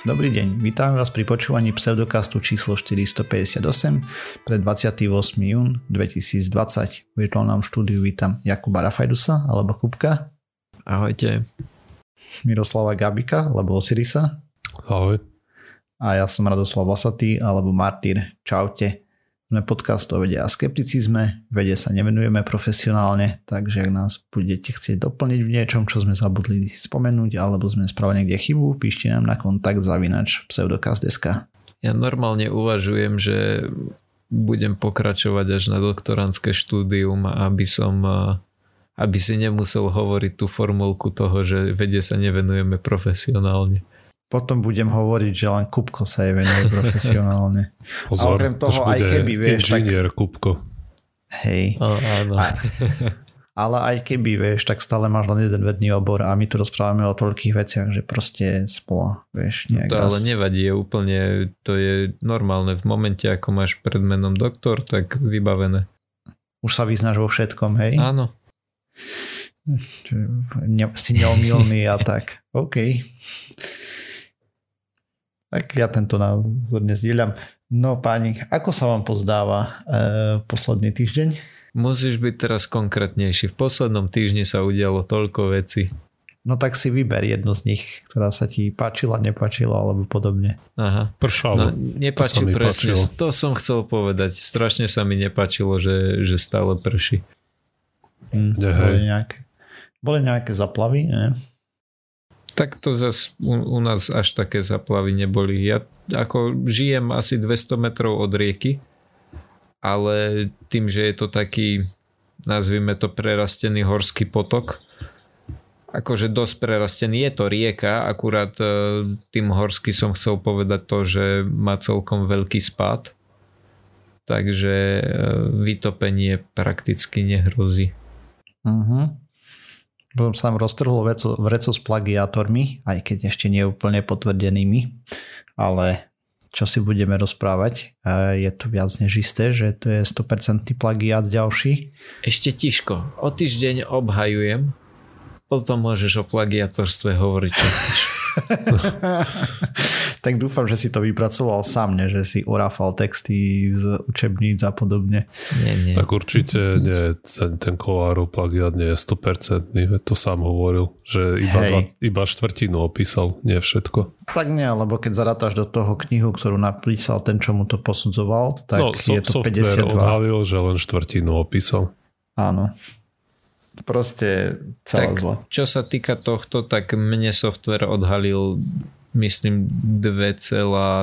Dobrý deň, vítam vás pri počúvaní pseudokastu číslo 458 pre 28. jún 2020. V virtuálnom štúdiu vítam Jakuba Rafajdusa alebo Kupka. Ahojte. Miroslava Gabika alebo Osirisa. Ahoj. A ja som Radoslav Vasatý alebo Martyr. Čaute. Sme podcast o vede a skepticizme. Vede sa nevenujeme profesionálne, takže ak nás budete chcieť doplniť v niečom, čo sme zabudli spomenúť, alebo sme spravili niekde chybu, píšte nám na kontakt zavinač pseudokaz.sk. Ja normálne uvažujem, že budem pokračovať až na doktorantské štúdium, aby som aby si nemusel hovoriť tú formulku toho, že vede sa nevenujeme profesionálne. Potom budem hovoriť, že len Kupko sa je venuje profesionálne. Pozor, a okrem toho, aj keby, vieš, inžinier tak... Kupko. Hej. O, áno. A, ale aj keby, vieš, tak stále máš len jeden vedný obor a my tu rozprávame o toľkých veciach, že proste spola, vieš. No to raz... ale nevadí, je úplne, to je normálne. V momente, ako máš pred menom doktor, tak vybavené. Už sa vyznáš vo všetkom, hej? Áno. Ne, si neomilný a tak. OK. Tak ja tento názor nezdieľam. No páni, ako sa vám pozdáva e, posledný týždeň? Musíš byť teraz konkrétnejší. V poslednom týždni sa udialo toľko veci. No tak si vyber jednu z nich, ktorá sa ti páčila, nepáčila alebo podobne. Aha. Pršalo. No, nepáči to presne. Páčilo. To som chcel povedať. Strašne sa mi nepáčilo, že, že stále prší. Hm, boli, nejaké, boli nejaké zaplavy, ne? Tak to zase u, u nás až také zaplavy neboli. Ja ako žijem asi 200 metrov od rieky, ale tým, že je to taký, nazvime to prerastený horský potok, akože dosť prerastený. Je to rieka, akurát e, tým horský som chcel povedať to, že má celkom veľký spád, takže e, vytopenie prakticky nehrozí. Uh-huh. Potom sa nám roztrhlo vreco s plagiátormi, aj keď ešte nie úplne potvrdenými, ale čo si budeme rozprávať, je to viac než isté, že to je 100% plagiát ďalší. Ešte tiško, o týždeň obhajujem, potom môžeš o plagiatorstve hovoriť, čo chceš. tak dúfam, že si to vypracoval sám, ne? že si urafal texty z učebníc a podobne. Nie, nie. Tak určite nie, ten, ten Kolárov plagiat nie je 100%, to sám hovoril, že iba, dva, iba štvrtinu opísal, nie všetko. Tak nie, lebo keď zarátaš do toho knihu, ktorú napísal ten, čo mu to posudzoval, tak no, je to 52. odhalil, že len štvrtinu opísal. Áno proste celé tak, zlo. Čo sa týka tohto, tak mne software odhalil myslím 2,13%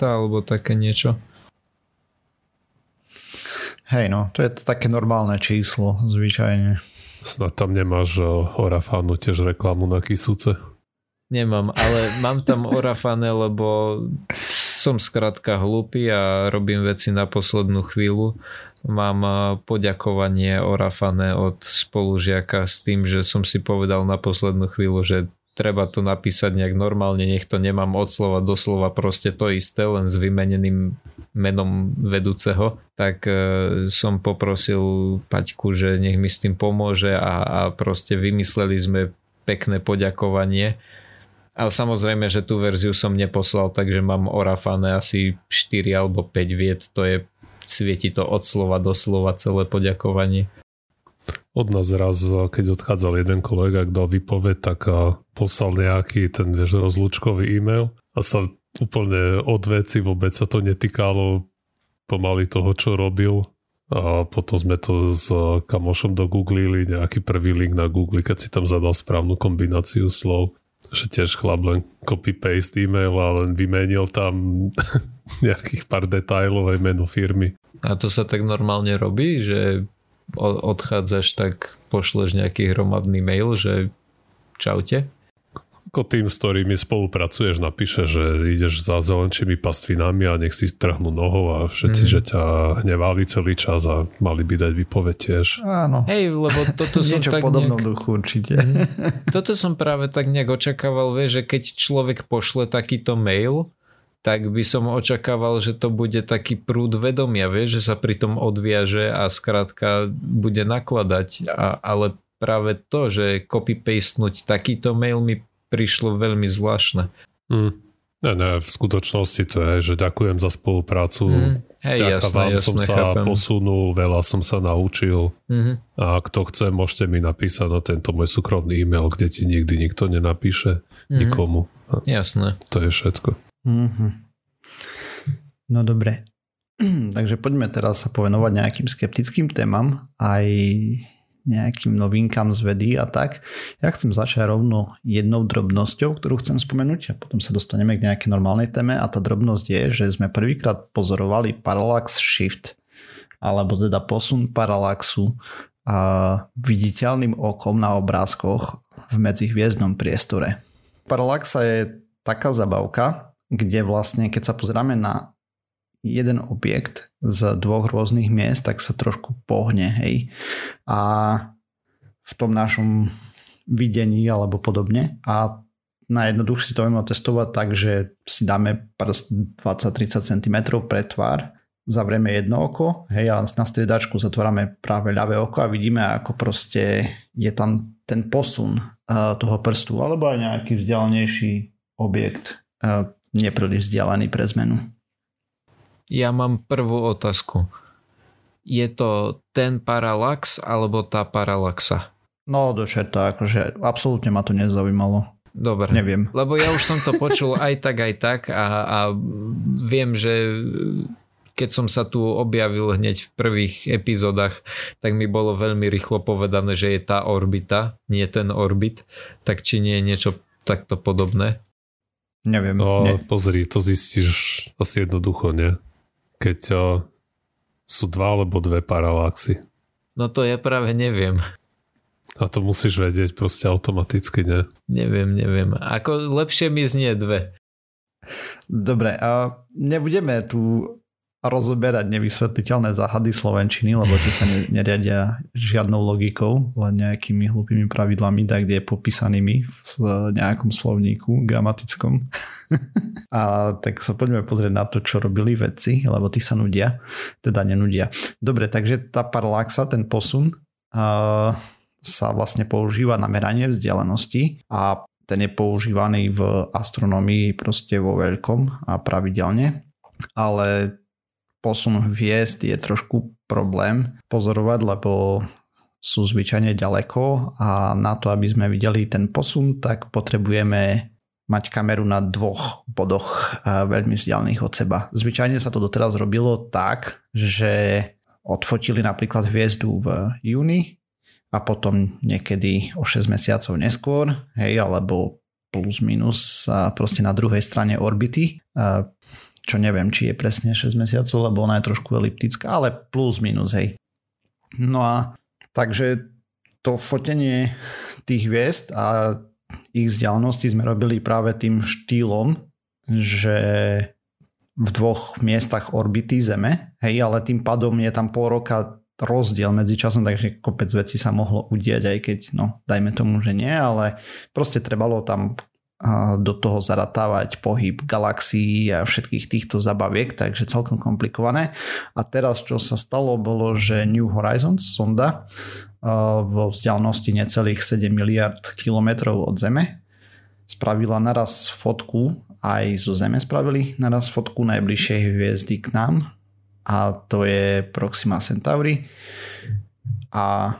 alebo také niečo. Hej no, to je to také normálne číslo zvyčajne. Snad tam nemáš Orafánu tiež reklamu na Kisuce? Nemám, ale mám tam Orafane, lebo som skrátka hlúpy a robím veci na poslednú chvíľu. Mám poďakovanie Orafane od spolužiaka s tým, že som si povedal na poslednú chvíľu, že treba to napísať nejak normálne, nech to nemám od slova do slova proste to isté, len s vymeneným menom vedúceho, tak e, som poprosil Paťku, že nech mi s tým pomôže a, a proste vymysleli sme pekné poďakovanie. Ale samozrejme, že tú verziu som neposlal, takže mám orafané asi 4 alebo 5 viet, to je svieti to od slova do slova celé poďakovanie od nás raz, keď odchádzal jeden kolega, kto vypoved, tak poslal nejaký ten vieš, rozlúčkový e-mail a sa úplne od veci vôbec sa to netýkalo pomaly toho, čo robil a potom sme to s kamošom dogooglili, nejaký prvý link na Google, keď si tam zadal správnu kombináciu slov že tiež chlap len copy-paste e-mail a len vymenil tam nejakých pár detajlov aj meno firmy. A to sa tak normálne robí, že odchádzaš, tak pošleš nejaký hromadný mail, že čaute? Ako tým, s ktorými spolupracuješ, napíše, že ideš za zelenčími pastvinami a nech si trhnú nohou a všetci, mm. že ťa hnevali celý čas a mali by dať vypoveď tiež. Áno. Hej, lebo toto som Niečo tak podobnom nejak... duchu určite. Mhm. toto som práve tak nejak očakával, vie, že keď človek pošle takýto mail, tak by som očakával, že to bude taký prúd vedomia, vieš, že sa pri tom odviaže a skrátka bude nakladať. A, ale práve to, že copy-pastenúť takýto mail mi prišlo veľmi zvláštne. Mm. Ne, ne, v skutočnosti to je, že ďakujem za spoluprácu. Mm. Hej, jasné, vám jasné, som sa chápem. posunul, veľa som sa naučil. Mhm. A kto chce, môžete mi napísať na tento môj súkromný e-mail, kde ti nikdy nikto nenapíše. Mhm. Nikomu. Jasné. to je všetko. Mhm. No dobre. Takže poďme teraz sa povenovať nejakým skeptickým témam, aj nejakým novinkám z vedy a tak. Ja chcem začať rovno jednou drobnosťou, ktorú chcem spomenúť a potom sa dostaneme k nejakej normálnej téme a tá drobnosť je, že sme prvýkrát pozorovali parallax shift alebo teda posun parallaxu a viditeľným okom na obrázkoch v medzihviezdnom priestore. Parallaxa je taká zabavka, kde vlastne keď sa pozrieme na jeden objekt z dvoch rôznych miest, tak sa trošku pohne, hej. A v tom našom videní alebo podobne. A najjednoduchšie si to vieme otestovať tak, že si dáme prst 20-30 cm pre tvár, zavrieme jedno oko, hej, a na striedačku zatvárame práve ľavé oko a vidíme, ako proste je tam ten posun uh, toho prstu, alebo aj nejaký vzdialenejší objekt, uh, nepríliš vzdialený pre zmenu. Ja mám prvú otázku. Je to ten paralax alebo tá paralaxa? No do čerta, akože absolútne ma to nezaujímalo. Dobre. Neviem. Lebo ja už som to počul aj tak, aj tak a, a viem, že keď som sa tu objavil hneď v prvých epizódach, tak mi bolo veľmi rýchlo povedané, že je tá orbita, nie ten orbit. Tak či nie je niečo takto podobné? Neviem. No, ne. pozri, to zistíš asi jednoducho, nie? Keď o, sú dva alebo dve paralaxy. No to ja práve neviem. A to musíš vedieť proste automaticky, nie? Neviem, neviem. Ako lepšie mi znie dve. Dobre, a nebudeme tu rozoberať nevysvetliteľné záhady slovenčiny, lebo tie sa ne, neriadia žiadnou logikou, len nejakými hlúpými pravidlami, tak kde je popísanými v nejakom slovníku gramatickom. a tak sa poďme pozrieť na to, čo robili vedci, lebo tí sa nudia, teda nenudia. Dobre, takže tá paralaxa, ten posun uh, sa vlastne používa na meranie vzdialenosti a ten je používaný v astronomii proste vo veľkom a pravidelne, ale posun hviezd je trošku problém pozorovať, lebo sú zvyčajne ďaleko a na to, aby sme videli ten posun, tak potrebujeme mať kameru na dvoch bodoch veľmi vzdialených od seba. Zvyčajne sa to doteraz robilo tak, že odfotili napríklad hviezdu v júni a potom niekedy o 6 mesiacov neskôr, hej, alebo plus minus proste na druhej strane orbity čo neviem, či je presne 6 mesiacov, lebo ona je trošku eliptická, ale plus minus, hej. No a takže to fotenie tých hviezd a ich vzdialenosti sme robili práve tým štýlom, že v dvoch miestach orbity Zeme, hej, ale tým pádom je tam pol roka rozdiel medzi časom, takže kopec vecí sa mohlo udiať, aj keď, no, dajme tomu, že nie, ale proste trebalo tam do toho zaratávať pohyb galaxií a všetkých týchto zabaviek, takže celkom komplikované. A teraz, čo sa stalo, bolo, že New Horizons sonda vo vzdialenosti necelých 7 miliard kilometrov od Zeme spravila naraz fotku, aj zo Zeme spravili naraz fotku najbližšej hviezdy k nám a to je Proxima Centauri a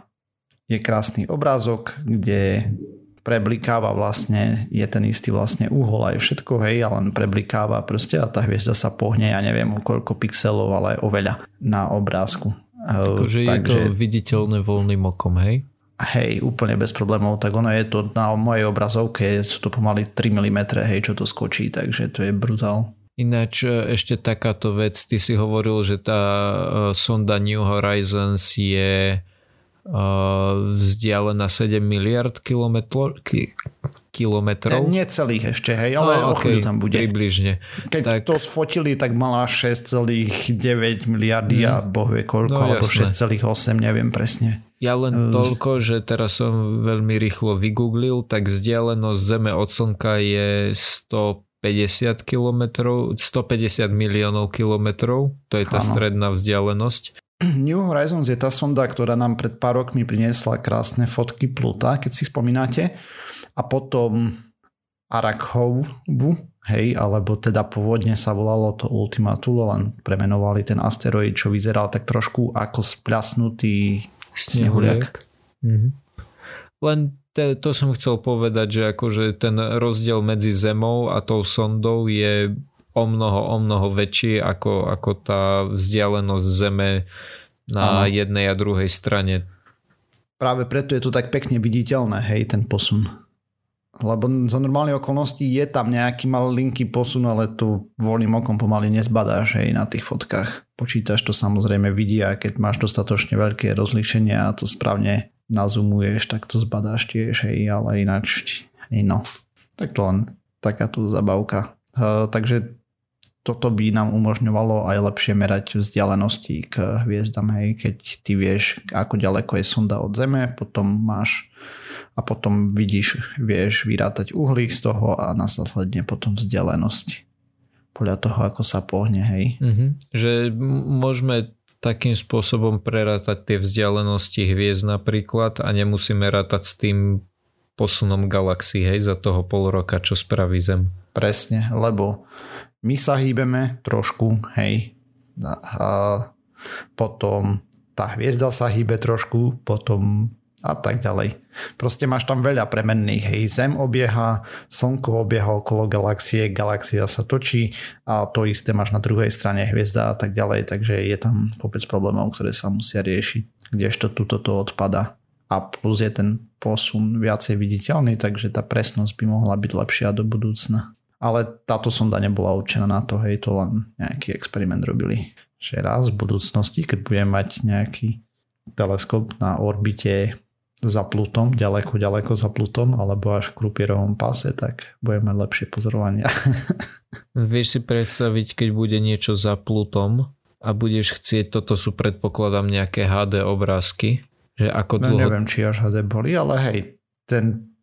je krásny obrázok, kde preblikáva vlastne, je ten istý vlastne uhol aj všetko, hej, a len preblikáva proste a tá hviezda sa pohne, ja neviem o koľko pixelov, ale o veľa na obrázku. Akože Takže... je to viditeľné voľným okom, hej? Hej, úplne bez problémov, tak ono je to na mojej obrazovke, sú to pomaly 3 mm, hej, čo to skočí, takže to je brutál. Ináč ešte takáto vec, ty si hovoril, že tá sonda New Horizons je vzdialená 7 miliard kilometrov, kilometrov. Nie celých ešte, hej, ale no, okay, tam bude. Približne. Keď tak... to sfotili, tak mala 6,9 miliardy mm. a boh vie koľko, no, alebo 6,8, neviem presne. Ja len toľko, že teraz som veľmi rýchlo vygooglil, tak vzdialenosť Zeme od Slnka je 150 kilometrov, 150 miliónov kilometrov, to je tá ano. stredná vzdialenosť. New Horizons je tá sonda, ktorá nám pred pár rokmi priniesla krásne fotky Pluta, keď si spomínate. A potom Arakhovu, hej, alebo teda pôvodne sa volalo to Ultima Thule, len premenovali ten asteroid, čo vyzeral tak trošku ako spľasnutý snehuliak. Mhm. Len to, to som chcel povedať, že akože ten rozdiel medzi Zemou a tou sondou je o mnoho, o mnoho väčší ako, ako tá vzdialenosť Zeme na ano. jednej a druhej strane. Práve preto je to tak pekne viditeľné, hej, ten posun. Lebo za normálne okolnosti je tam nejaký malinký posun, ale tu voľným okom pomaly nezbadáš hej, na tých fotkách. Počítač to samozrejme vidí a keď máš dostatočne veľké rozlíšenie a to správne nazumuješ, tak to zbadáš tiež, hej, ale ináč, hej, no. Tak to len taká tu zabavka. Uh, takže toto by nám umožňovalo aj lepšie merať vzdialenosti k hviezdam, hej, keď ty vieš, ako ďaleko je sonda od Zeme, potom máš a potom vidíš, vieš vyrátať uhlík z toho a následne potom vzdialenosť podľa toho, ako sa pohne, hej. Mm-hmm. Že môžeme takým spôsobom prerátať tie vzdialenosti hviezd napríklad a nemusíme rátať s tým posunom galaxií, hej, za toho pol roka, čo spraví Zem. Presne, lebo my sa hýbeme trošku, hej, a potom tá hviezda sa hýbe trošku, potom a tak ďalej. Proste máš tam veľa premenných. Hej, Zem obieha, Slnko obieha okolo galaxie, galaxia sa točí a to isté máš na druhej strane hviezda a tak ďalej, takže je tam kopec problémov, ktoré sa musia riešiť, kdežto tuto to odpada. A plus je ten posun viacej viditeľný, takže tá presnosť by mohla byť lepšia do budúcna ale táto sonda nebola určená na to, hej, to len nejaký experiment robili. Že raz v budúcnosti, keď budeme mať nejaký teleskop na orbite za Plutom, ďaleko, ďaleko za Plutom, alebo až v Krupierovom páse, tak budeme mať lepšie pozorovania. Vieš si predstaviť, keď bude niečo za Plutom a budeš chcieť, toto sú predpokladám nejaké HD obrázky, že ako no, dlho... neviem, či až HD boli, ale hej, ten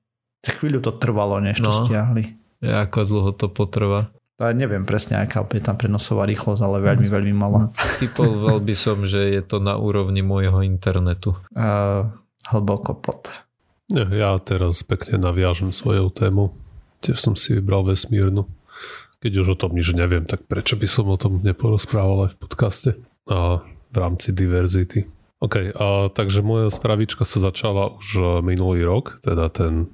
chvíľu to trvalo, než to no. stiahli. Ako dlho to potrvá? Ja neviem presne, aká je tam prenosová rýchlosť, ale veľmi, hm. veľmi malá. Typoval by som, že je to na úrovni môjho internetu. Uh, hlboko pod. Ja, ja teraz pekne naviažem svojou tému. Tiež som si vybral vesmírnu. Keď už o tom nič neviem, tak prečo by som o tom neporozprával aj v podcaste a v rámci diverzity. OK, a, takže moja spravička sa začala už minulý rok, teda ten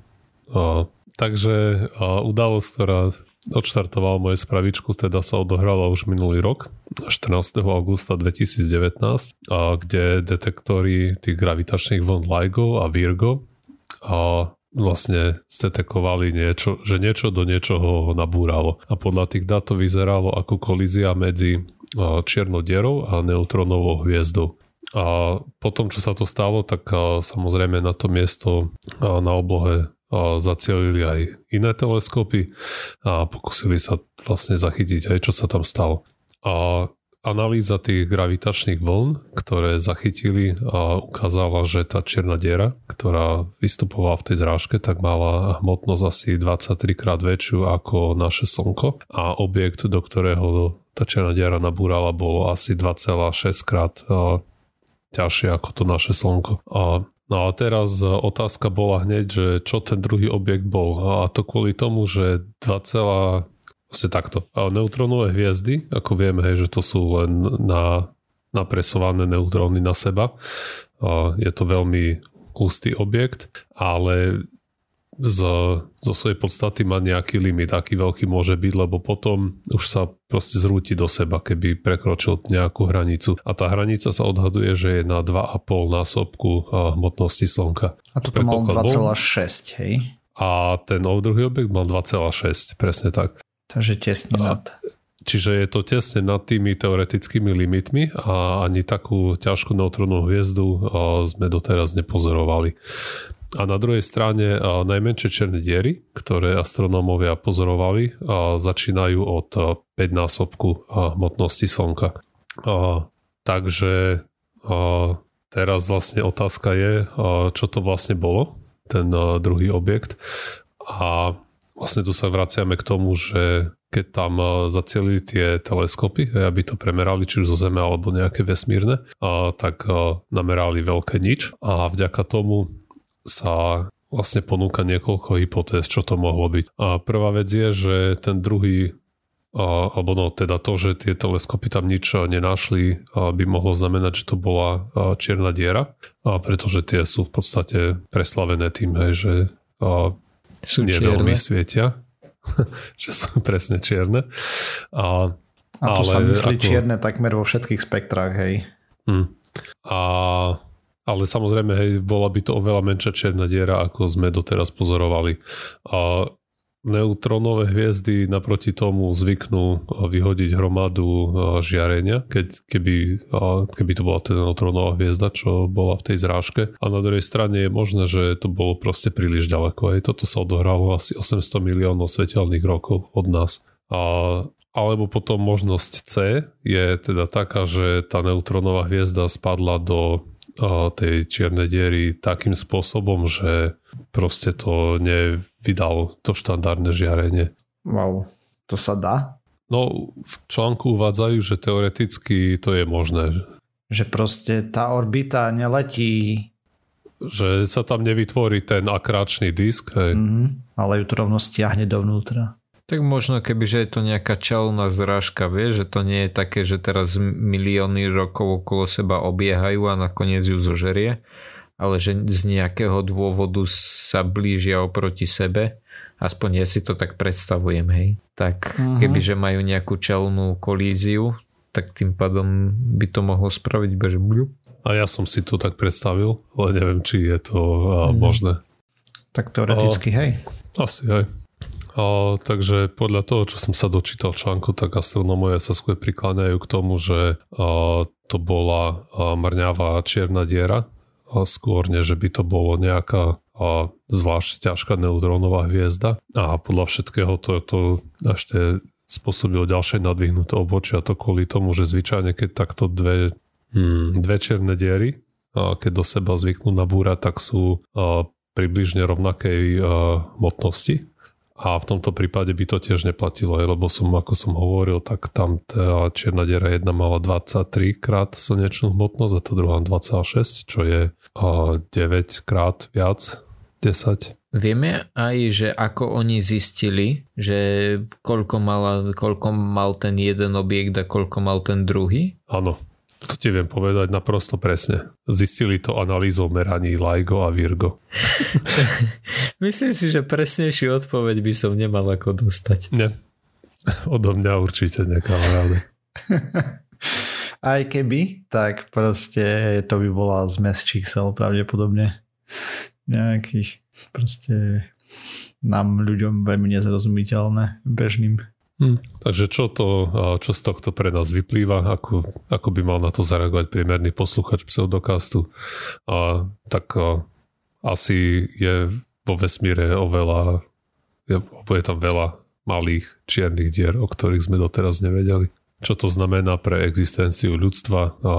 a, Takže udalosť, ktorá odštartovala moje spravičku, teda sa odohrala už minulý rok, 14. augusta 2019, kde detektory tých gravitačných vln LIGO a Virgo a vlastne zdetekovali niečo, že niečo do niečoho nabúralo. A podľa tých dát to vyzeralo ako kolízia medzi čiernou dierou a neutronovou hviezdou. A potom, čo sa to stalo, tak samozrejme na to miesto na oblohe zacielili aj iné teleskopy a pokusili sa vlastne zachytiť aj čo sa tam stalo. A analýza tých gravitačných vln, ktoré zachytili a ukázala, že tá čierna diera, ktorá vystupovala v tej zrážke, tak mala hmotnosť asi 23 krát väčšiu ako naše Slnko a objekt, do ktorého tá čierna diera nabúrala, bolo asi 2,6 krát ťažšie ako to naše Slnko. A No a teraz otázka bola hneď, že čo ten druhý objekt bol. A to kvôli tomu, že 2, vlastne takto. A neutrónové hviezdy, ako vieme, hej, že to sú len na napresované neutróny na seba. A je to veľmi hustý objekt, ale z, zo svojej podstaty má nejaký limit, aký veľký môže byť, lebo potom už sa proste zrúti do seba, keby prekročil nejakú hranicu. A tá hranica sa odhaduje, že je na 2,5 násobku hmotnosti Slnka. A toto mal 2,6, hej? A ten druhý objekt mal 2,6, presne tak. Takže tesne nad. Čiže je to tesne nad tými teoretickými limitmi a ani takú ťažkú neutrónovú hviezdu sme doteraz nepozorovali. A na druhej strane najmenšie černé diery, ktoré astronómovia pozorovali, začínajú od 5 násobku hmotnosti Slnka. Takže teraz vlastne otázka je, čo to vlastne bolo, ten druhý objekt. A vlastne tu sa vraciame k tomu, že keď tam zacielili tie teleskopy, aby to premerali či už zo Zeme alebo nejaké vesmírne, tak namerali veľké nič a vďaka tomu sa vlastne ponúka niekoľko hypotéz, čo to mohlo byť. A prvá vec je, že ten druhý a, alebo no teda to, že tie teleskopy tam nič nenašli, a by mohlo znamenať, že to bola čierna diera, a pretože tie sú v podstate preslavené tým, hej, že a, sú nie veľmi svietia, že sú presne čierne. A, a to ale sa myslí ako, čierne takmer vo všetkých spektrách, hej. Hm. A, ale samozrejme, hej, bola by to oveľa menšia čierna diera, ako sme doteraz pozorovali. A neutrónové hviezdy naproti tomu zvyknú vyhodiť hromadu žiarenia, keď, keby, keby to bola teda neutrónová hviezda, čo bola v tej zrážke. A na druhej strane je možné, že to bolo proste príliš ďaleko. Aj toto sa odohralo asi 800 miliónov svetelných rokov od nás. A alebo potom možnosť C je teda taká, že tá neutrónová hviezda spadla do tej čiernej diery takým spôsobom, že proste to nevydal to štandardné žiarenie. Wow, to sa dá? No, v článku uvádzajú, že teoreticky to je možné. Že proste tá orbita neletí že sa tam nevytvorí ten akráčný disk. Hej. Mm-hmm, ale ju to rovno stiahne dovnútra. Tak možno keby, že je to nejaká čelná zrážka, vieš, že to nie je také, že teraz milióny rokov okolo seba obiehajú a nakoniec ju zožerie, ale že z nejakého dôvodu sa blížia oproti sebe, aspoň ja si to tak predstavujem, hej. Tak uh-huh. keby, že majú nejakú čelnú kolíziu, tak tým pádom by to mohlo spraviť bľup. A ja som si to tak predstavil, ale neviem, či je to uh, možné. Tak teoreticky, hej. Asi, hej. A, takže podľa toho, čo som sa dočítal článku, tak astronómovia sa skôr prikláňajú k tomu, že a, to bola a, mrňavá čierna diera, a skôr než by to bolo nejaká a zvlášť ťažká neutrónová hviezda. A podľa všetkého to, to ešte spôsobilo ďalšie nadvihnuté obočia to kvôli tomu, že zvyčajne keď takto dve, hmm, dve čierne diery a keď do seba zvyknú nabúrať, tak sú a, približne rovnakej a, motnosti a v tomto prípade by to tiež neplatilo, lebo som, ako som hovoril, tak tam tá čierna diera jedna mala 23 krát slnečnú hmotnosť a tá druhá 26, čo je 9 krát viac, 10. Vieme aj, že ako oni zistili, že koľko, mala, koľko mal ten jeden objekt a koľko mal ten druhý? Áno. To ti viem povedať naprosto presne. Zistili to analýzou meraní LIGO a Virgo. Myslím si, že presnejšiu odpoveď by som nemal ako dostať. Nie. Odo mňa určite nekamaráde. Aj keby, tak proste to by bola zmes čísel pravdepodobne. Nejakých proste nám ľuďom veľmi nezrozumiteľné bežným Hmm. Takže čo, to, čo z tohto pre nás vyplýva, ako, ako by mal na to zareagovať priemerný posluchač pseudokastu, a, tak a, asi je vo vesmíre oveľa, je, je tam veľa malých čiernych dier, o ktorých sme doteraz nevedeli. Čo to znamená pre existenciu ľudstva a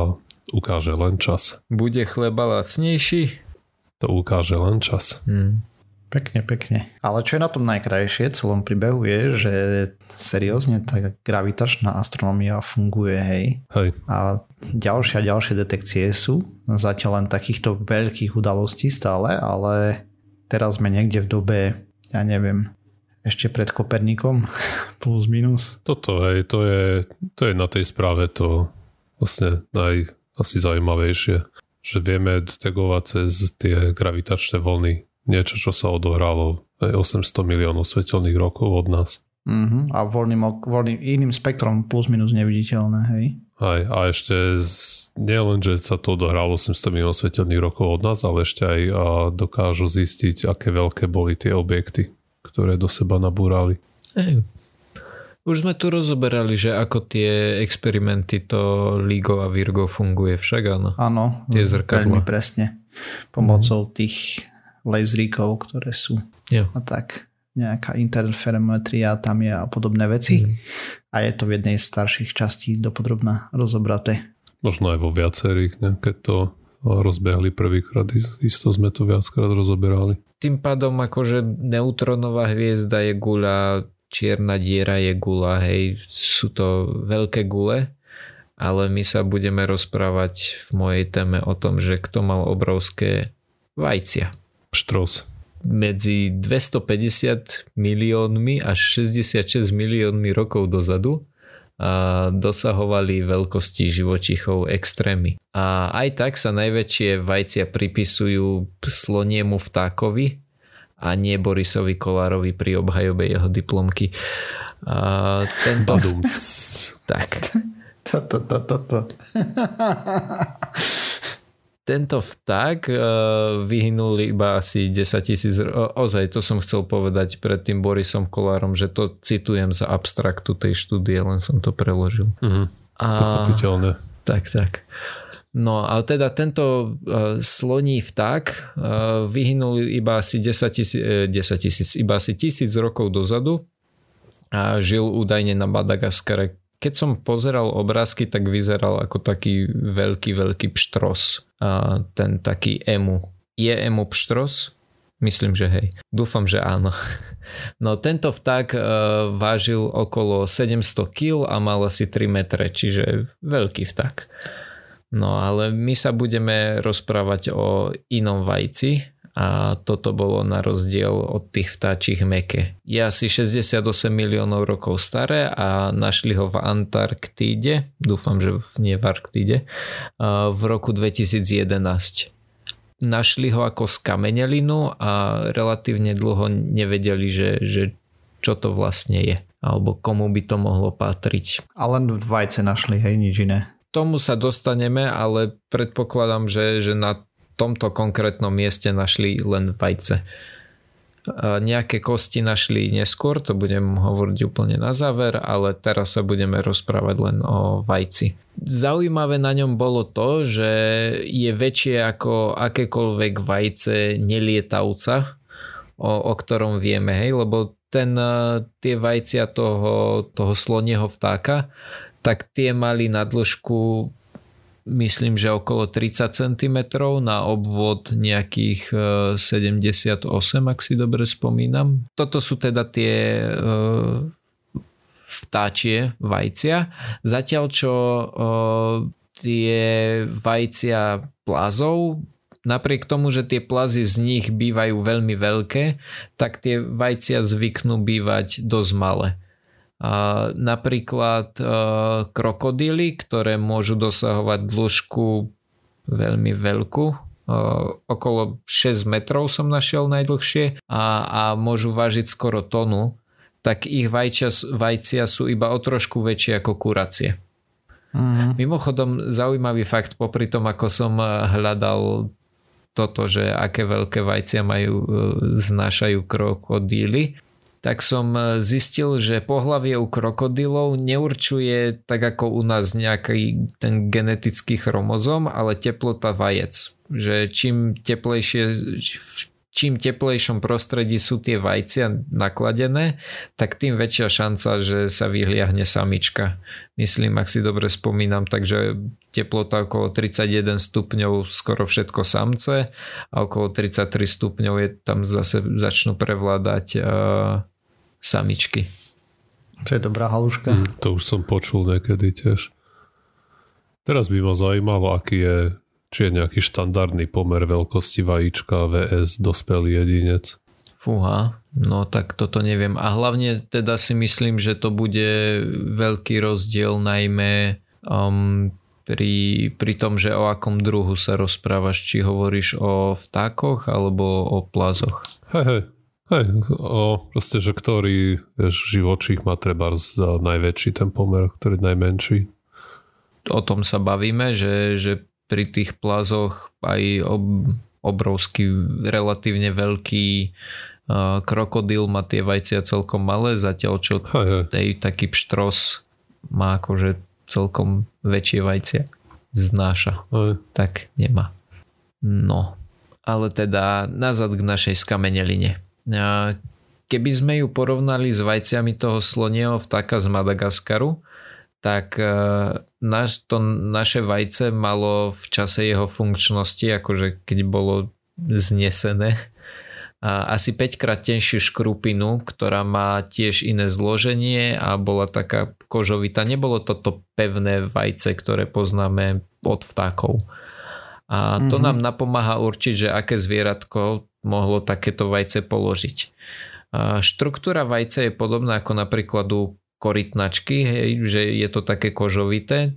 ukáže len čas. Bude chleba lacnejší? To ukáže len čas. Hmm. Pekne, pekne. Ale čo je na tom najkrajšie celom príbehu je, že seriózne tá gravitačná astronomia funguje, hej. hej. A ďalšie a ďalšie detekcie sú. Zatiaľ len takýchto veľkých udalostí stále, ale teraz sme niekde v dobe, ja neviem, ešte pred Kopernikom, plus minus. Toto, hej, to je, to je na tej správe to vlastne naj, asi zaujímavejšie, že vieme detegovať cez tie gravitačné vlny niečo, čo sa odohralo 800 miliónov svetelných rokov od nás. Uh-huh. A voľným, voľným iným spektrom plus minus neviditeľné, hej? Aj, a ešte z, nie len, že sa to odohralo 800 miliónov svetelných rokov od nás, ale ešte aj a dokážu zistiť, aké veľké boli tie objekty, ktoré do seba nabúrali. Ej. Už sme tu rozoberali, že ako tie experimenty to LIGO a Virgo funguje však, áno? Áno, tie veľmi presne. Pomocou mm. tých laseríkov, ktoré sú. Jo. A tak nejaká interferometria tam je a podobné veci. Mm. A je to v jednej z starších častí dopodrobná rozobraté. Možno aj vo viacerých, ne? keď to rozbehli prvýkrát, isto sme to viackrát rozoberali. Tým pádom akože neutronová hviezda je guľa, čierna diera je guľa, hej, sú to veľké gule, ale my sa budeme rozprávať v mojej téme o tom, že kto mal obrovské vajcia. Štros. medzi 250 miliónmi až 66 miliónmi rokov dozadu a dosahovali veľkosti živočichov extrémy. A aj tak sa najväčšie vajcia pripisujú sloniemu vtákovi a nie Borisovi Kolárovi pri obhajobe jeho diplomky. A tento... tak. Toto, toto, toto tento vták uh, vyhynul iba asi 10 tisíc ozaj to som chcel povedať pred tým Borisom Kolárom, že to citujem za abstraktu tej štúdie, len som to preložil. Mm-hmm. A, Tak, tak. No a teda tento uh, sloní vták uh, vyhynul iba asi 10 tisíc, uh, 10 tisíc, iba asi tisíc rokov dozadu a žil údajne na Madagaskare keď som pozeral obrázky, tak vyzeral ako taký veľký, veľký pštros. Ten taký emu. Je emu pštros? Myslím, že hej. Dúfam, že áno. No tento vták uh, vážil okolo 700 kg a mal asi 3 metre, čiže veľký vták. No ale my sa budeme rozprávať o inom vajci, a toto bolo na rozdiel od tých vtáčich meke. Je asi 68 miliónov rokov staré a našli ho v Antarktíde, dúfam, že nie v Arktíde, v roku 2011. Našli ho ako skamenelinu a relatívne dlho nevedeli, že, že čo to vlastne je alebo komu by to mohlo patriť. A len vajce našli, hej, nič iné. Tomu sa dostaneme, ale predpokladám, že, že na tomto konkrétnom mieste našli len vajce. Nejaké kosti našli neskôr, to budem hovoriť úplne na záver, ale teraz sa budeme rozprávať len o vajci. Zaujímavé na ňom bolo to, že je väčšie ako akékoľvek vajce nelietavca, o, o ktorom vieme, hej, lebo ten, tie vajcia toho, toho slonieho vtáka, tak tie mali na dĺžku myslím, že okolo 30 cm na obvod nejakých 78, e, ak si dobre spomínam. Toto sú teda tie e, vtáčie vajcia. Zatiaľ čo e, tie vajcia plazov napriek tomu, že tie plazy z nich bývajú veľmi veľké, tak tie vajcia zvyknú bývať dosť malé. Napríklad krokodíly, ktoré môžu dosahovať dĺžku veľmi veľkú, okolo 6 metrov som našiel najdlhšie a, a môžu vážiť skoro tonu, tak ich vajcia, vajcia sú iba o trošku väčšie ako kuracie. Mm. Mimochodom, zaujímavý fakt, popri tom, ako som hľadal toto, že aké veľké vajcia majú, e, znášajú krokodíly, tak som e, zistil, že pohlavie u krokodilov neurčuje tak ako u nás nejaký ten genetický chromozom, ale teplota vajec. Že čím teplejšie čím teplejšom prostredí sú tie vajcia nakladené, tak tým väčšia šanca, že sa vyhliahne samička. Myslím, ak si dobre spomínam, takže teplota okolo 31 stupňov skoro všetko samce a okolo 33 stupňov je tam zase začnú prevládať uh, samičky. To je dobrá haluška. Mm, to už som počul niekedy tiež. Teraz by ma zaujímalo, aký je či je nejaký štandardný pomer veľkosti vajíčka VS dospelý jedinec? Fúha, no tak toto neviem. A hlavne teda si myslím, že to bude veľký rozdiel najmä um, pri, pri tom, že o akom druhu sa rozprávaš. Či hovoríš o vtákoch alebo o plazoch. Hej, hej. Hej, o, proste, že ktorý vieš, živočích má treba najväčší ten pomer, ktorý najmenší. O tom sa bavíme, že, že pri tých plazoch aj ob, obrovský, relatívne veľký krokodil má tie vajcia celkom malé, zatiaľ čo hej, tej taký pštros má akože celkom väčšie vajcia. Znáša. Hej. Tak nemá. No, ale teda nazad k našej skameneline. Keby sme ju porovnali s vajciami toho slonieho vtáka z Madagaskaru, tak e, naš, to naše vajce malo v čase jeho funkčnosti, akože keď bolo znesené, asi 5 krát tenšiu škrupinu, ktorá má tiež iné zloženie a bola taká kožovita. Nebolo toto pevné vajce, ktoré poznáme od vtákov. A to mm-hmm. nám napomáha určiť, že aké zvieratko mohlo takéto vajce položiť. Štruktúra vajca je podobná ako napríklad u korytnačky, hej, že je to také kožovité,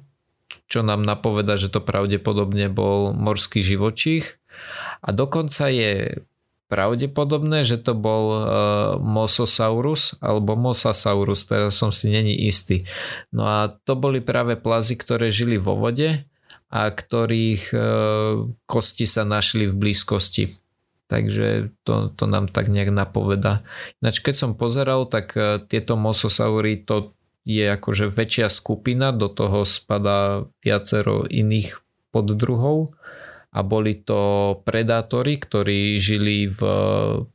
čo nám napoveda, že to pravdepodobne bol morský živočích. A dokonca je pravdepodobné, že to bol uh, Mosasaurus alebo Mosasaurus, teraz som si není istý. No a to boli práve plazy, ktoré žili vo vode a ktorých uh, kosti sa našli v blízkosti. Takže to, to nám tak nejak napoveda. Ináč keď som pozeral, tak uh, tieto Mososaury to je akože väčšia skupina, do toho spadá viacero iných poddruhov a boli to predátori, ktorí žili v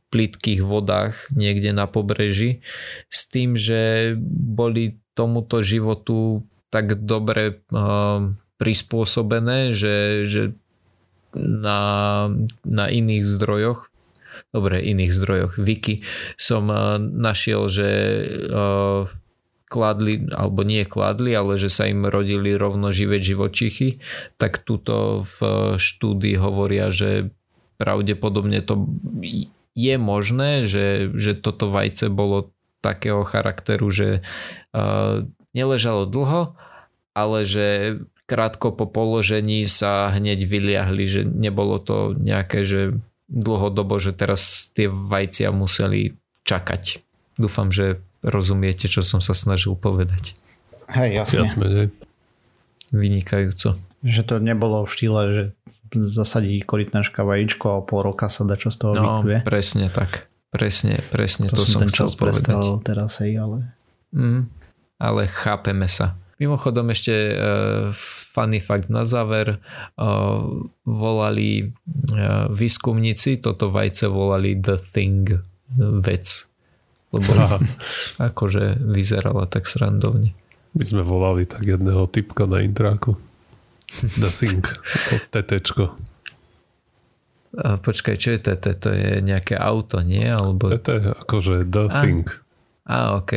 plitkých vodách niekde na pobreží s tým, že boli tomuto životu tak dobre uh, prispôsobené, že, že na, na iných zdrojoch dobre, iných zdrojoch. Wiki som uh, našiel, že uh, kladli, alebo nie kladli, ale že sa im rodili rovno živé živočichy, tak tuto v štúdii hovoria, že pravdepodobne to je možné, že, že toto vajce bolo takého charakteru, že uh, neležalo dlho, ale že krátko po položení sa hneď vyliahli, že nebolo to nejaké, že dlhodobo, že teraz tie vajcia museli čakať. Dúfam, že rozumiete, čo som sa snažil povedať. Hej, jasne. Viac menej. Vynikajúco. Že to nebolo v štýle, že zasadí korytnačka vajíčko a pol roka sa dá čo z toho no, vykvie. presne tak. Presne, presne to, to som ten chcel čas povedať. teraz, hej, ale... Mm, ale chápeme sa. Mimochodom ešte uh, funny fact na záver. Uh, volali uh, výskumníci, toto vajce volali The Thing, vec lebo akože vyzerala tak srandovne. My sme volali tak jedného typka na intráku. The Thing. Tetečko. A počkaj, čo je TT? To je nejaké auto, nie? Alebo... TT, akože The a, Thing. A, OK.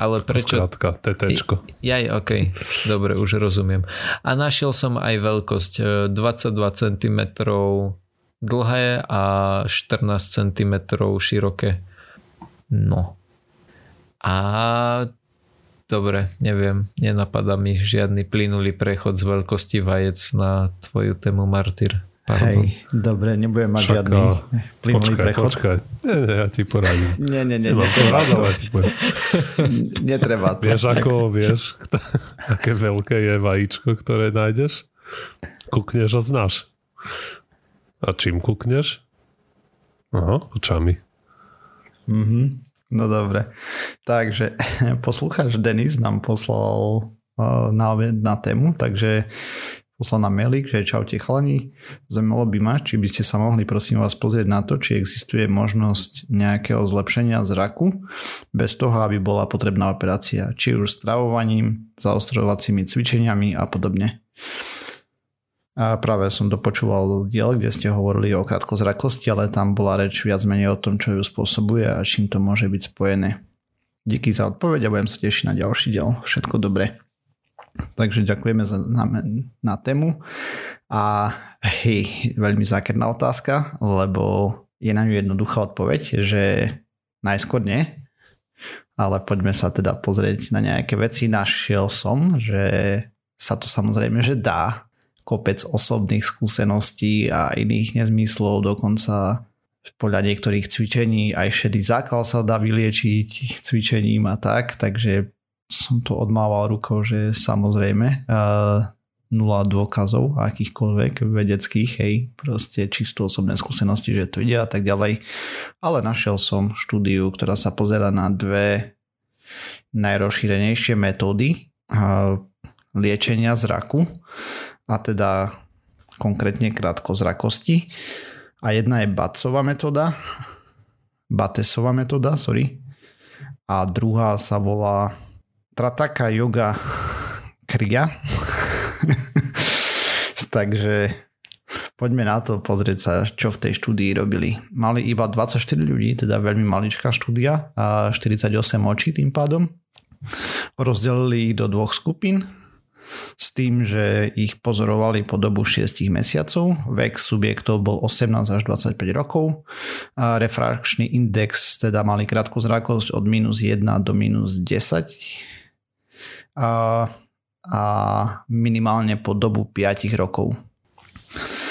Ale prečo? Skrátka, TTčko. Jaj, OK. Dobre, už rozumiem. A našiel som aj veľkosť 22 e, cm dlhé a 14 cm široké. No. A dobre, neviem, nenapadá mi žiadny plynulý prechod z veľkosti vajec na tvoju tému Martyr. Pardon. Hej, dobre, nebudem mať Však, žiadny plynulý počkaj, prechod. Počkaj, nie, nie, ja ti poradím. Nie, nie, nie, netreba to. Ja ti netreba to. Vieš, ako, vieš, aké veľké je vajíčko, ktoré nájdeš? Kukneš a znáš. A čím kukneš? Aha, očami. Mm-hmm. No dobre. Takže poslucháč Denis nám poslal uh, náved na tému, takže poslal nám mailik, že čaute chalani, zaujímalo by ma, či by ste sa mohli prosím vás pozrieť na to, či existuje možnosť nejakého zlepšenia zraku bez toho, aby bola potrebná operácia, či už stravovaním, zaostrovacími cvičeniami a podobne. A práve som dopočúval diel, kde ste hovorili o krátkozrakosti, ale tam bola reč viac menej o tom, čo ju spôsobuje a čím to môže byť spojené. Díky za odpoveď a budem sa tešiť na ďalší diel. Všetko dobré. Takže ďakujeme za, na, na tému. A hej, veľmi zákerná otázka, lebo je na ňu jednoduchá odpoveď, že najskôr nie, ale poďme sa teda pozrieť na nejaké veci. Našiel som, že sa to samozrejme, že dá kopec osobných skúseností a iných nezmyslov, dokonca podľa niektorých cvičení aj šedý zákal sa dá vyliečiť cvičením a tak, takže som to odmával rukou, že samozrejme nula dôkazov akýchkoľvek vedeckých, hej, proste čisto osobné skúsenosti, že to ide a tak ďalej. Ale našiel som štúdiu, ktorá sa pozera na dve najrozšírenejšie metódy liečenia zraku a teda konkrétne krátkozrakosti. A jedna je Batcová metóda, Batesová metóda, sorry. A druhá sa volá Trataka Yoga Kriya. Takže poďme na to pozrieť sa, čo v tej štúdii robili. Mali iba 24 ľudí, teda veľmi maličká štúdia a 48 očí tým pádom. Rozdelili ich do dvoch skupín s tým, že ich pozorovali po dobu 6 mesiacov. Vek subjektov bol 18 až 25 rokov. A refrakčný index teda mali krátku zrakosť od minus 1 do minus 10 a, a minimálne po dobu 5 rokov.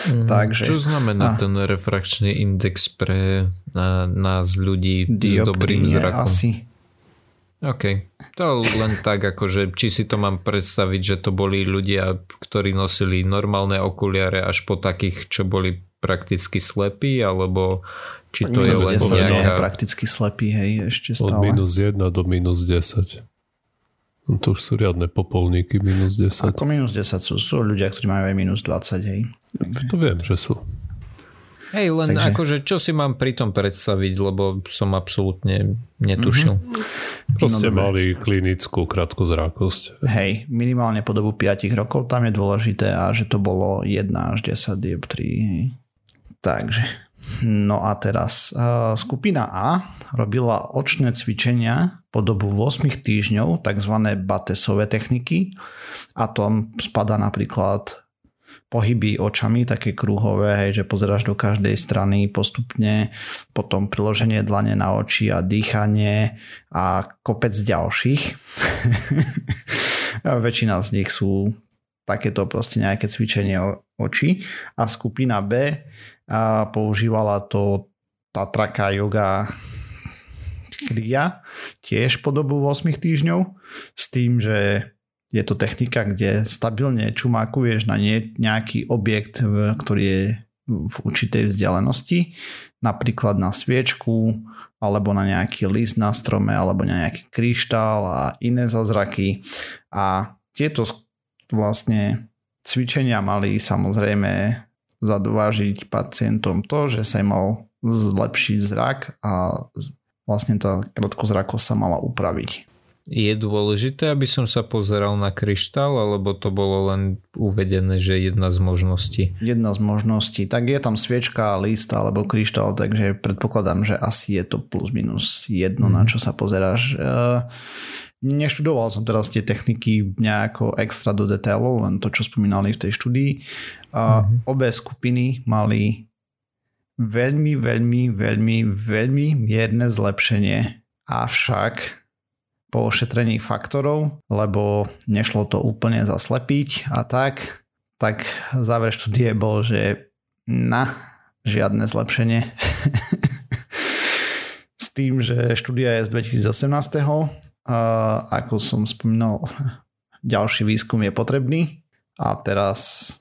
Mm, Takže, čo znamená a, ten refrakčný index pre na, nás ľudí s dobrým zrakom? Asi OK. To len tak, akože či si to mám predstaviť, že to boli ľudia, ktorí nosili normálne okuliare až po takých, čo boli prakticky slepí, alebo či to je len nejaká... prakticky slepí, hej, ešte stále. Od minus 1 do minus 10. No to už sú riadne popolníky, minus 10. Ako minus 10 sú, sú ľudia, ktorí majú aj minus 20, hej. To viem, že sú. Hej, len Takže... akože čo si mám pri tom predstaviť, lebo som absolútne netušil. Mm-hmm. Proste no, mali klinickú krátkozrákosť. Hej, minimálne po dobu 5 rokov tam je dôležité a že to bolo 1 až 10 dioptrií. Takže, no a teraz uh, skupina A robila očné cvičenia po dobu 8 týždňov, tzv. batesové techniky a tam spada napríklad pohyby očami, také kruhové, hej, že pozeráš do každej strany postupne, potom priloženie dlane na oči a dýchanie a kopec ďalších. a väčšina z nich sú takéto proste nejaké cvičenie očí a skupina B a používala to Tatraka yoga kriya tiež po dobu 8 týždňov s tým, že je to technika, kde stabilne čumákuješ na nejaký objekt, ktorý je v určitej vzdialenosti, napríklad na sviečku, alebo na nejaký list na strome, alebo na nejaký kryštál a iné zázraky. A tieto vlastne cvičenia mali samozrejme zadovážiť pacientom to, že sa im mal zlepšiť zrak a vlastne tá krátkozrakosť sa mala upraviť. Je dôležité, aby som sa pozeral na kryštál, alebo to bolo len uvedené, že jedna z možností? Jedna z možností. Tak je tam sviečka, list alebo kryštál, takže predpokladám, že asi je to plus minus jedno, mm. na mhm. čo sa pozeráš. Uh, neštudoval som teraz tie techniky nejako extra do detailov, len to, čo spomínali v tej štúdii. Mm-hmm. Obe skupiny mali veľmi, veľmi, veľmi, veľmi mierne zlepšenie. Avšak po ošetrení faktorov, lebo nešlo to úplne zaslepiť a tak, tak záver štúdie bol, že na žiadne zlepšenie. S tým, že štúdia je z 2018. A ako som spomínal, ďalší výskum je potrebný a teraz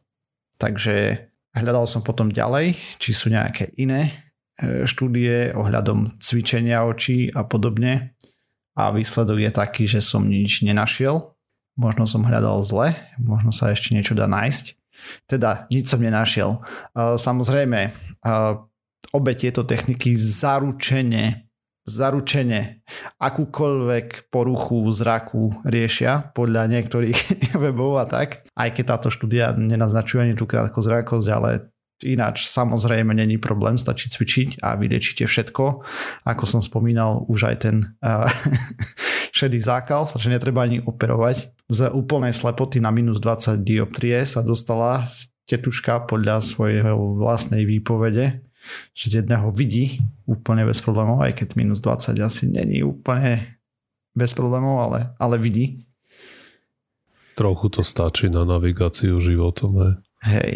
takže hľadal som potom ďalej, či sú nejaké iné e, štúdie ohľadom cvičenia očí a podobne a výsledok je taký, že som nič nenašiel. Možno som hľadal zle, možno sa ešte niečo dá nájsť. Teda nič som nenašiel. Samozrejme, obe tieto techniky zaručene zaručene akúkoľvek poruchu zraku riešia podľa niektorých webov a tak. Aj keď táto štúdia nenaznačuje ani tú krátkozrakosť, ale Ináč samozrejme není problém, stačí cvičiť a vyliečite všetko. Ako som spomínal, už aj ten uh, šedý zákal, že netreba ani operovať. Z úplnej slepoty na minus 20 dioptrie sa dostala tetuška podľa svojho vlastnej výpovede, že z jedného vidí úplne bez problémov, aj keď minus 20 asi není úplne bez problémov, ale, ale vidí. Trochu to stačí na navigáciu životom. Hej. Hej.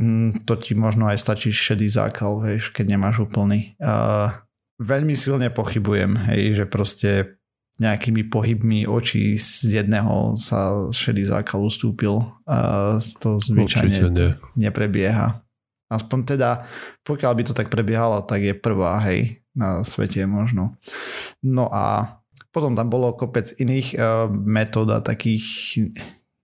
Mm, to ti možno aj stačí šedý zákal, vieš, keď nemáš úplný. Uh, veľmi silne pochybujem, hej, že proste nejakými pohybmi očí z jedného sa šedý zákal ustúpil a to zvyčajne ne. neprebieha. Aspoň teda, pokiaľ by to tak prebiehalo, tak je prvá, hej, na svete možno. No a potom tam bolo kopec iných uh, metód a takých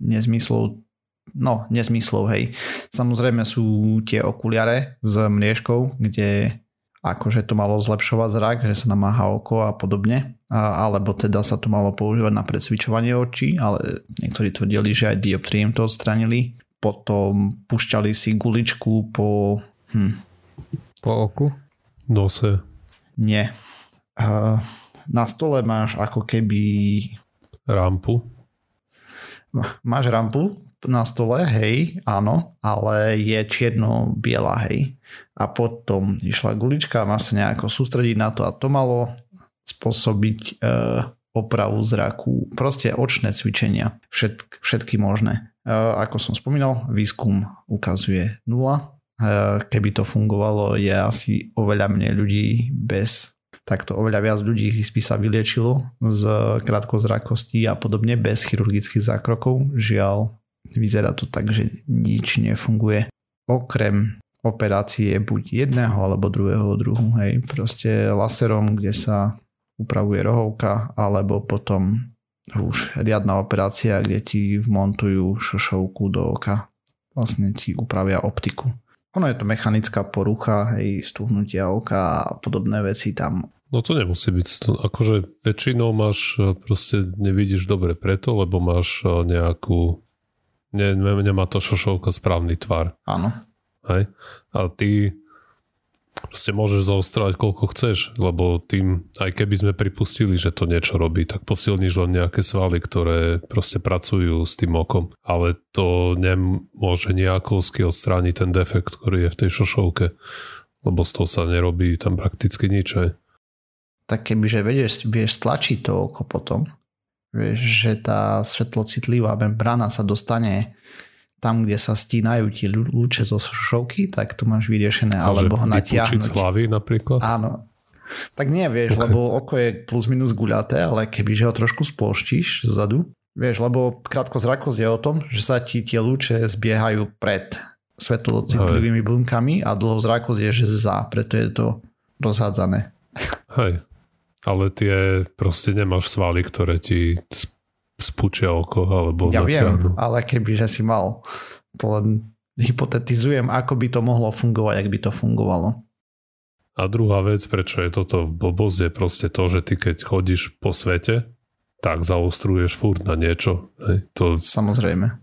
nezmyslov no, nezmyslov, hej. Samozrejme sú tie okuliare s mriežkou, kde akože to malo zlepšovať zrak, že sa namáha oko a podobne, a, alebo teda sa to malo používať na predsvičovanie očí, ale niektorí tvrdili, že aj dioptriem to odstranili. Potom pušťali si guličku po... Hm. Po oku? Nose. Nie. Uh, na stole máš ako keby... Rampu máš rampu na stole, hej, áno, ale je čierno-biela, hej. A potom išla gulička, máš sa nejako sústrediť na to a to malo spôsobiť e, opravu zraku, proste očné cvičenia, všetky, všetky možné. E, ako som spomínal, výskum ukazuje nula. E, keby to fungovalo, je asi oveľa menej ľudí bez takto oveľa viac ľudí by sa vyliečilo z krátkozrakosti a podobne bez chirurgických zákrokov. Žiaľ, vyzerá to tak, že nič nefunguje. Okrem operácie buď jedného alebo druhého druhu, hej, proste laserom, kde sa upravuje rohovka, alebo potom už riadna operácia, kde ti vmontujú šošovku do oka. Vlastne ti upravia optiku. Ono je to mechanická porucha, hej, stuhnutia oka a podobné veci tam No to nemusí byť. Akože väčšinou máš, e, proste nevidíš dobre preto, lebo máš e, nejakú, ne, nemá to šošovka správny tvar. Áno. Hej? A ty proste môžeš zaostrovať koľko chceš, lebo tým, aj keby sme pripustili, že to niečo robí, tak posilníš len nejaké svaly, ktoré proste pracujú s tým okom. Ale to nemôže nejakovsky odstrániť ten defekt, ktorý je v tej šošovke, lebo z toho sa nerobí tam prakticky nič. Aj tak kebyže vieš, vieš stlačiť to oko potom, vieš, že tá svetlocitlivá membrana sa dostane tam, kde sa stínajú tie lúče zo šovky, tak to máš vyriešené, A alebo ho natiahnuť. z hlavy napríklad? Áno. Tak nie, vieš, okay. lebo oko je plus minus guľaté, ale kebyže ho trošku sploštíš zadu, vieš, lebo krátkozrakosť je o tom, že sa ti tie lúče zbiehajú pred svetlocitlivými bunkami a dlhozrakosť je, že za, preto je to rozhádzané. Hej, ale tie proste nemáš svaly, ktoré ti spúčia oko alebo Ja natiahnu. viem, ale keby že si mal, to len hypotetizujem, ako by to mohlo fungovať, ak by to fungovalo. A druhá vec, prečo je toto blbosť, je proste to, že ty keď chodíš po svete, tak zaostruješ furt na niečo. Hej? To, Samozrejme.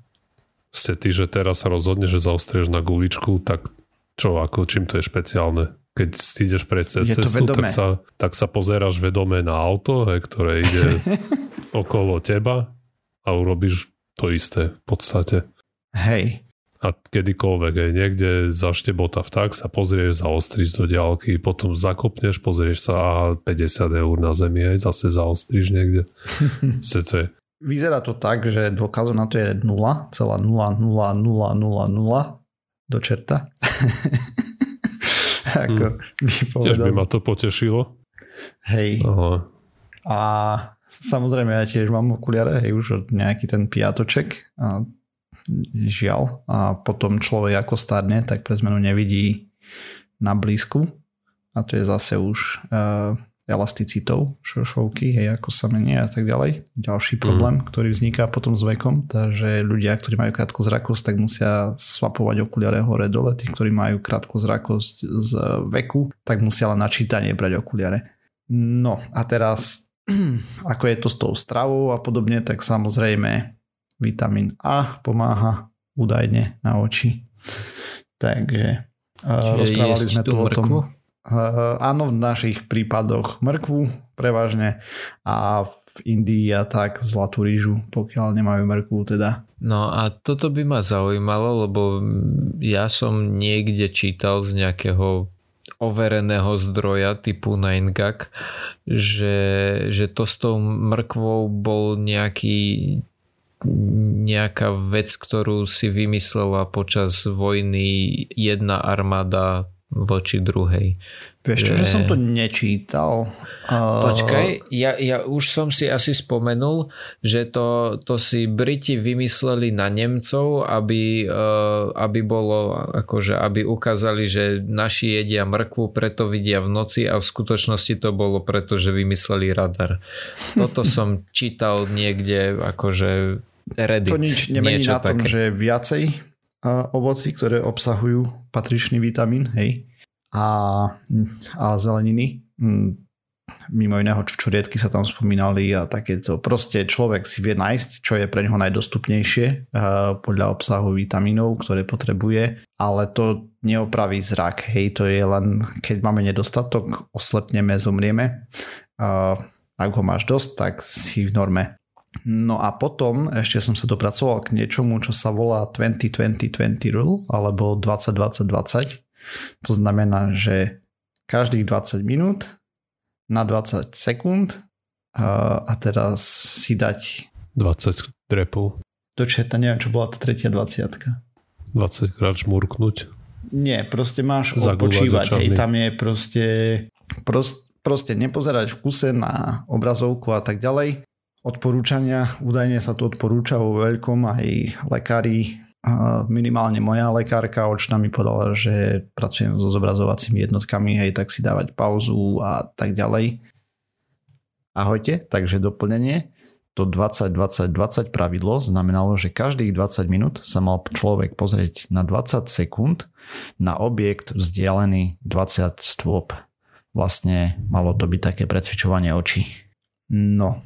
Ste ty, že teraz sa rozhodneš, že zaostrieš na guličku, tak čo, ako, čím to je špeciálne? Keď ideš prejsť cez cestu, tak sa, tak sa pozeráš vedome na auto, he, ktoré ide okolo teba a urobíš to isté v podstate. Hej. A kedykoľvek, aj niekde zaštebota vták sa pozrieš, zaostríš do diálky, potom zakopneš, pozrieš sa a 50 eur na zemi, aj zase zaostríš niekde. to je. Vyzerá to tak, že dôkazom na to je 0,000000 do čerta. ako hmm. by povedal. Tiež by ma to potešilo. Hej. Aha. A samozrejme ja tiež mám okuliare, hej, už od nejaký ten piatoček. A žiaľ. A potom človek ako starne, tak pre zmenu nevidí na blízku. A to je zase už uh, elasticitou šošovky, hej, ako sa mení a tak ďalej. Ďalší problém, mm. ktorý vzniká potom s vekom, takže ľudia, ktorí majú krátku zrakosť, tak musia swapovať okuliare hore dole, tí, ktorí majú krátku zrakosť z veku, tak musia len na čítanie brať okuliare. No a teraz, ako je to s tou stravou a podobne, tak samozrejme vitamín A pomáha údajne na oči. Takže uh, rozprávali sme tu o tom. Uh, áno, v našich prípadoch mrkvu prevažne a v Indii a tak zlatú rýžu, pokiaľ nemajú mrkvu teda. No a toto by ma zaujímalo, lebo ja som niekde čítal z nejakého overeného zdroja typu 9gag, že, že to s tou mrkvou bol nejaký nejaká vec, ktorú si vymyslela počas vojny jedna armáda voči druhej. Vieš čo, že, že som to nečítal. Počkaj, ja, ja už som si asi spomenul, že to, to si Briti vymysleli na Nemcov, aby, uh, aby bolo, akože, aby ukázali, že naši jedia mrkvu, preto vidia v noci a v skutočnosti to bolo preto, že vymysleli radar. Toto som čítal niekde, akože Reddit. To nič nemení na tom, také. že viacej ovoci, ktoré obsahujú patričný vitamín, hej, a, a zeleniny. Mm, mimo iného čučoriedky sa tam spomínali a takéto. Proste človek si vie nájsť, čo je pre neho najdostupnejšie podľa obsahu vitamínov, ktoré potrebuje, ale to neopraví zrak. Hej, to je len, keď máme nedostatok, oslepneme, zomrieme. Ak ho máš dosť, tak si v norme. No a potom ešte som sa dopracoval k niečomu, čo sa volá 20-20-20 rule, alebo 20-20-20. To znamená, že každých 20 minút na 20 sekúnd a, a teraz si dať 20 drepov. Do četa, neviem, čo bola tá tretia 20 20 krát žmurknúť. Nie, proste máš odpočívať. Hej, tam je proste, prost, proste nepozerať v kuse na obrazovku a tak ďalej. Odporúčania, údajne sa to odporúča vo veľkom, aj lekári, minimálne moja lekárka očná mi povedala, že pracujem so zobrazovacími jednotkami, hej, tak si dávať pauzu a tak ďalej. Ahojte, takže doplnenie to 20-20-20 pravidlo znamenalo, že každých 20 minút sa mal človek pozrieť na 20 sekúnd na objekt vzdialený 20 stôp. Vlastne malo to byť také precvičovanie očí. No.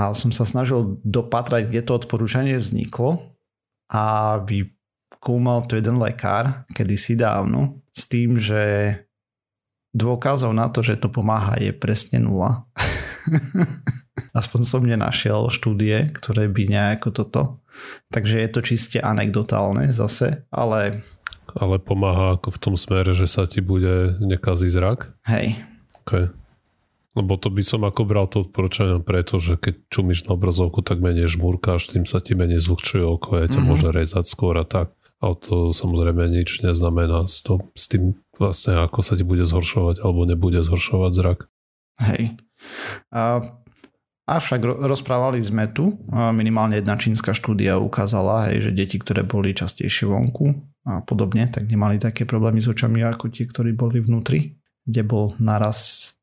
A som sa snažil dopatrať, kde to odporúčanie vzniklo a vykúmal to jeden lekár kedysi dávno s tým, že dôkazov na to, že to pomáha je presne nula. Aspoň som nenašiel štúdie, ktoré by nejako toto. Takže je to čiste anekdotálne zase, ale... Ale pomáha ako v tom smere, že sa ti bude nekazí zrak? Hej. Okay. Lebo to by som ako bral to odporúčanie preto, že keď čumíš na obrazovku, tak menej žmúrkáš, tým sa ti menej zvlhčuje oko, ja ťa mm-hmm. môže rezať skôr a tak. Ale to samozrejme nič neznamená s, to, s tým vlastne, ako sa ti bude zhoršovať alebo nebude zhoršovať zrak. Hej. A Avšak rozprávali sme tu, minimálne jedna čínska štúdia ukázala, hej, že deti, ktoré boli častejšie vonku a podobne, tak nemali také problémy s očami ako tie, ktorí boli vnútri, kde bol naraz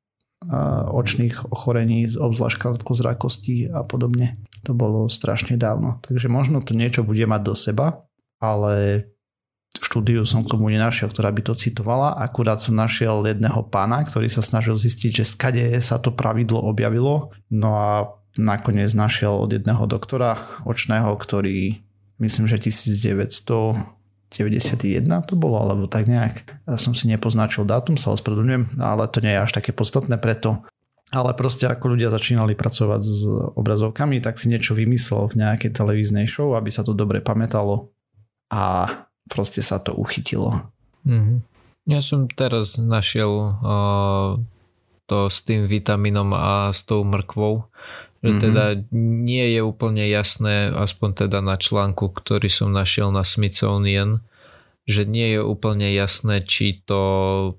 očných ochorení, obzvlášť krátkozrakostí a podobne. To bolo strašne dávno. Takže možno to niečo bude mať do seba, ale štúdiu som k tomu nenašiel, ktorá by to citovala. Akurát som našiel jedného pána, ktorý sa snažil zistiť, že skade sa to pravidlo objavilo. No a nakoniec našiel od jedného doktora očného, ktorý myslím, že 1991 to bolo, alebo tak nejak. Ja som si nepoznačil dátum, sa ospravedlňujem, ale to nie je až také podstatné preto. Ale proste ako ľudia začínali pracovať s obrazovkami, tak si niečo vymyslel v nejakej televíznej show, aby sa to dobre pamätalo. A proste sa to uchytilo. Mm-hmm. Ja som teraz našiel uh, to s tým vitaminom a s tou mrkvou, že mm-hmm. teda nie je úplne jasné, aspoň teda na článku, ktorý som našiel na Smithsonian, že nie je úplne jasné, či to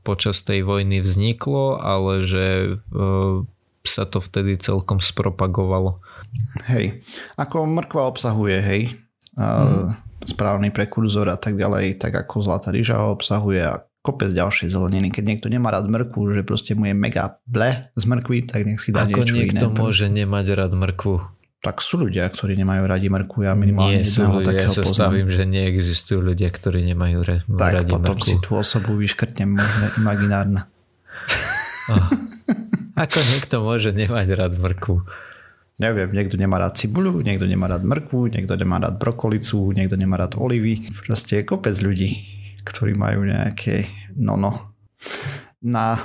počas tej vojny vzniklo, ale že uh, sa to vtedy celkom spropagovalo. Hej, ako mrkva obsahuje, hej, mm správny prekurzor a tak ďalej, tak ako zlatá ryža ho obsahuje a kopec ďalšej zeleniny. Keď niekto nemá rád mrkvu, že proste mu je mega ble z mrkvy, tak nech si dá ako niečo niekto iné. môže nemať rád mrkvu? Tak sú ľudia, ktorí nemajú radi mrkvu. Ja minimálne Nie sú ľudia, ja sa stavím, že neexistujú ľudia, ktorí nemajú re, tak, radi potom mrkvu. si tú osobu vyškrtnem možno imaginárna. Oh. Ako niekto môže nemať rád mrkvu? neviem, niekto nemá rád cibuľu, niekto nemá rád mrkvu, niekto nemá rád brokolicu, niekto nemá rád olivy. Proste je kopec ľudí, ktorí majú nejaké nono. Na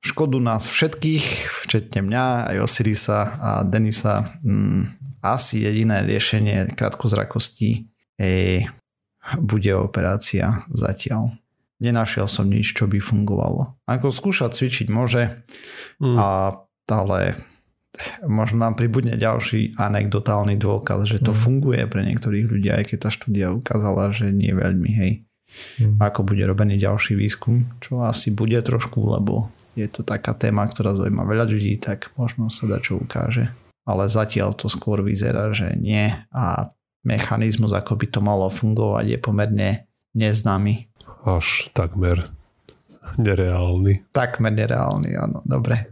škodu nás všetkých, včetne mňa, aj Osirisa a Denisa, mm, asi jediné riešenie krátkozrakosti je, bude operácia zatiaľ. Nenašiel som nič, čo by fungovalo. Ako skúšať cvičiť môže, mm. a, ale možno nám pribudne ďalší anekdotálny dôkaz, že to mm. funguje pre niektorých ľudí, aj keď tá štúdia ukázala, že nie veľmi, hej. Mm. Ako bude robený ďalší výskum, čo asi bude trošku, lebo je to taká téma, ktorá zaujíma veľa ľudí, tak možno sa dá čo ukáže. Ale zatiaľ to skôr vyzerá, že nie a mechanizmus, ako by to malo fungovať, je pomerne neznámy. Až takmer nereálny. Takmer nereálny, áno, dobre.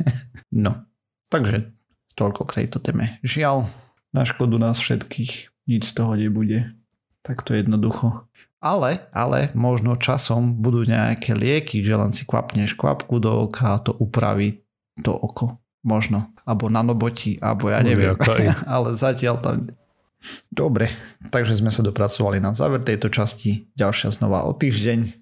no, Takže toľko k tejto téme. Žiaľ, na škodu nás všetkých nič z toho nebude. Takto jednoducho. Ale, ale možno časom budú nejaké lieky, že len si kvapneš kvapku do oka a to upraví to oko. Možno. Abo nanoboti, alebo ja neviem. ale zatiaľ tam... Dobre, takže sme sa dopracovali na záver tejto časti. Ďalšia znova o týždeň.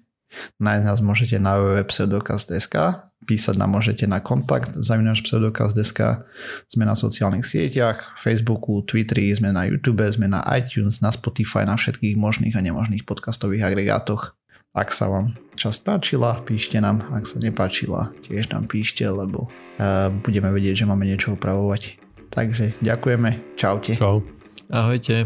Nájsť nás môžete na www.pseudokast.sk písať nám môžete na kontakt zavinač pseudokaz.sk sme na sociálnych sieťach, Facebooku, Twitteri, sme na YouTube, sme na iTunes, na Spotify, na všetkých možných a nemožných podcastových agregátoch. Ak sa vám časť páčila, píšte nám, ak sa nepáčila, tiež nám píšte, lebo uh, budeme vedieť, že máme niečo upravovať. Takže ďakujeme, čaute. Čau. Ahojte.